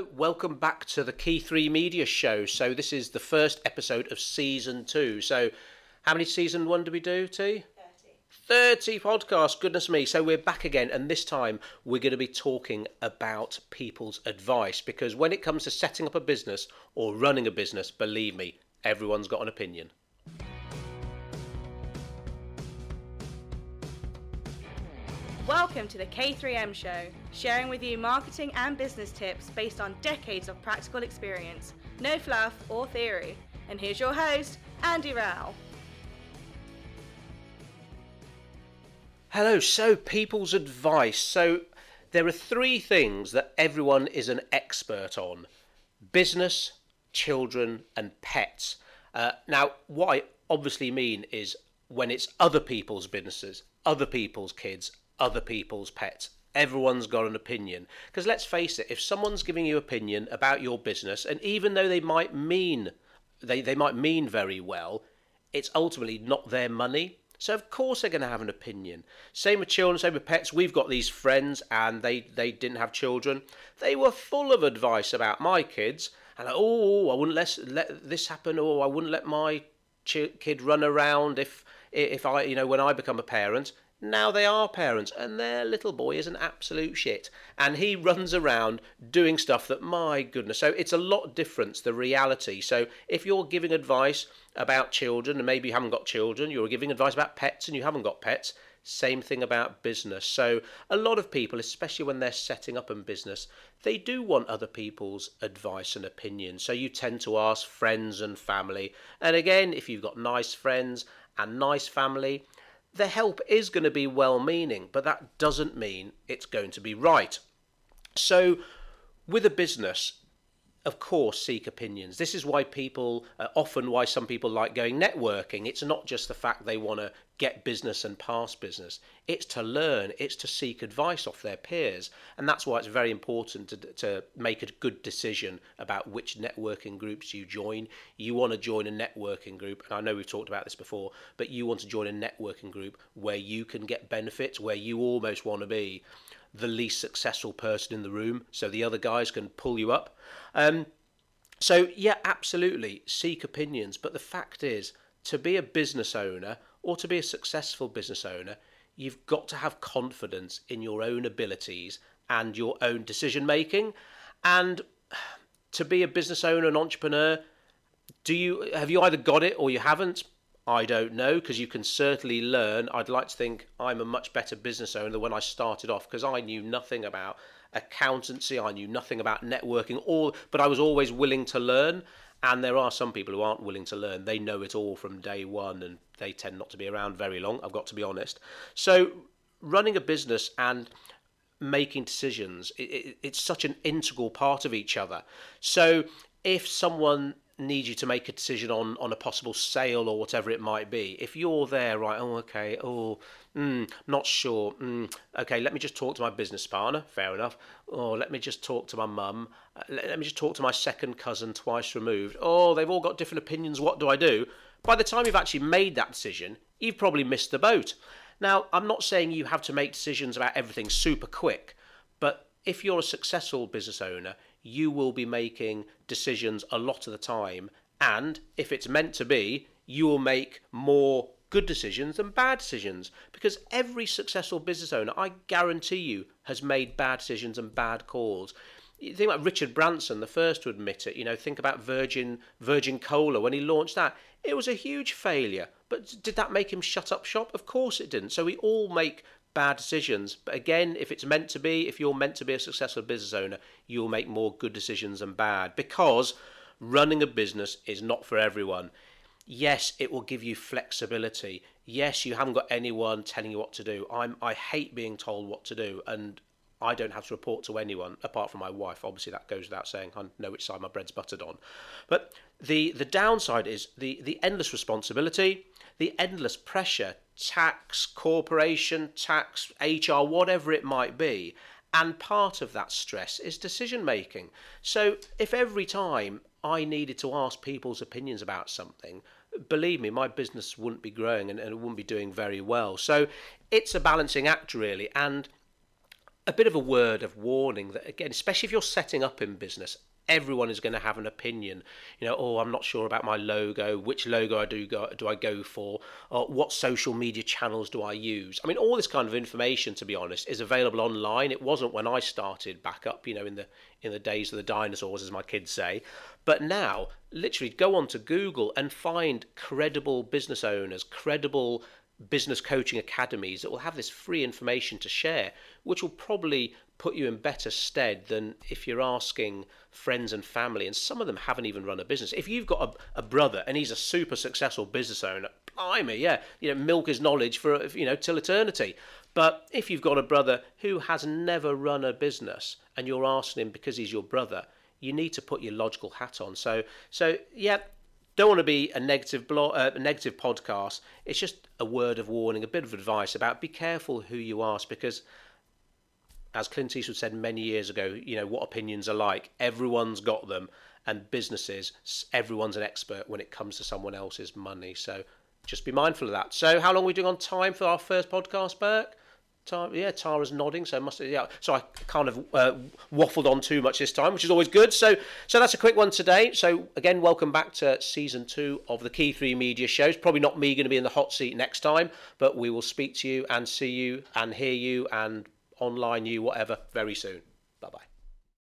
Welcome back to the Key 3 Media Show. So, this is the first episode of season two. So, how many season one did we do, T? 30 podcasts, goodness me. So we're back again, and this time we're going to be talking about people's advice because when it comes to setting up a business or running a business, believe me, everyone's got an opinion. Welcome to the K3M Show, sharing with you marketing and business tips based on decades of practical experience, no fluff or theory. And here's your host, Andy Rao. Hello, so people's advice. So there are three things that everyone is an expert on business, children, and pets. Uh, now, what I obviously mean is when it's other people's businesses, other people's kids, other people's pets. Everyone's got an opinion. Because let's face it, if someone's giving you an opinion about your business, and even though they might mean they, they might mean very well, it's ultimately not their money. So of course they're going to have an opinion. Same with children, same with pets. We've got these friends, and they they didn't have children. They were full of advice about my kids, and like, oh, I wouldn't let let this happen, or I wouldn't let my ch- kid run around if if I you know when I become a parent. Now they are parents, and their little boy is an absolute shit. And he runs around doing stuff that, my goodness. So it's a lot different, the reality. So if you're giving advice about children, and maybe you haven't got children, you're giving advice about pets and you haven't got pets, same thing about business. So a lot of people, especially when they're setting up in business, they do want other people's advice and opinions. So you tend to ask friends and family. And again, if you've got nice friends and nice family, the help is going to be well meaning, but that doesn't mean it's going to be right. So, with a business, of course, seek opinions. This is why people, uh, often why some people like going networking. It's not just the fact they want to get business and pass business, it's to learn, it's to seek advice off their peers. And that's why it's very important to, to make a good decision about which networking groups you join. You want to join a networking group, and I know we've talked about this before, but you want to join a networking group where you can get benefits, where you almost want to be the least successful person in the room so the other guys can pull you up. Um, so, yeah, absolutely, seek opinions. But the fact is, to be a business owner or to be a successful business owner, you've got to have confidence in your own abilities and your own decision making. And to be a business owner, an entrepreneur, do you have you either got it or you haven't? I don't know because you can certainly learn. I'd like to think I'm a much better business owner than when I started off because I knew nothing about accountancy, I knew nothing about networking, all but I was always willing to learn. And there are some people who aren't willing to learn. They know it all from day one and they tend not to be around very long, I've got to be honest. So running a business and making decisions, it, it, it's such an integral part of each other. So if someone need you to make a decision on on a possible sale or whatever it might be. If you're there right oh okay oh mm, not sure mm, okay let me just talk to my business partner fair enough or let me just talk to my mum uh, let, let me just talk to my second cousin twice removed. Oh they've all got different opinions what do i do? By the time you've actually made that decision you've probably missed the boat. Now i'm not saying you have to make decisions about everything super quick but if you're a successful business owner you will be making decisions a lot of the time. And if it's meant to be, you will make more good decisions than bad decisions. Because every successful business owner, I guarantee you, has made bad decisions and bad calls. You think about Richard Branson, the first to admit it. You know, think about Virgin Virgin Cola when he launched that. It was a huge failure. But did that make him shut up shop? Of course it didn't. So we all make bad decisions. But again, if it's meant to be, if you're meant to be a successful business owner, you'll make more good decisions than bad because running a business is not for everyone. Yes, it will give you flexibility. Yes, you haven't got anyone telling you what to do. I'm I hate being told what to do and I don't have to report to anyone apart from my wife. Obviously, that goes without saying. I know which side my bread's buttered on. But the the downside is the the endless responsibility, the endless pressure tax, corporation tax, HR, whatever it might be. And part of that stress is decision making. So if every time I needed to ask people's opinions about something, believe me, my business wouldn't be growing and, and it wouldn't be doing very well. So it's a balancing act, really. And a bit of a word of warning that again, especially if you're setting up in business, everyone is going to have an opinion. You know, oh, I'm not sure about my logo. Which logo I do go, do I go for? Or what social media channels do I use? I mean, all this kind of information, to be honest, is available online. It wasn't when I started back up, you know, in the in the days of the dinosaurs, as my kids say. But now, literally, go on to Google and find credible business owners, credible business coaching academies that will have this free information to share, which will probably put you in better stead than if you're asking friends and family, and some of them haven't even run a business. If you've got a, a brother and he's a super successful business owner, blimey, yeah, you know, milk his knowledge for you know till eternity. But if you've got a brother who has never run a business and you're asking him because he's your brother, you need to put your logical hat on. So, so yeah, don't want to be a negative blog, uh, a negative podcast. It's just a word of warning, a bit of advice about be careful who you ask because as Clint Eastwood said many years ago, you know, what opinions are like. Everyone's got them, and businesses, everyone's an expert when it comes to someone else's money. So just be mindful of that. So, how long are we doing on time for our first podcast, Burke? Tara, yeah, Tara's nodding, so must yeah. So I kind of uh, waffled on too much this time, which is always good. So, so that's a quick one today. So again, welcome back to season two of the Key Three Media Shows. Probably not me going to be in the hot seat next time, but we will speak to you and see you and hear you and online you, whatever, very soon. Bye bye.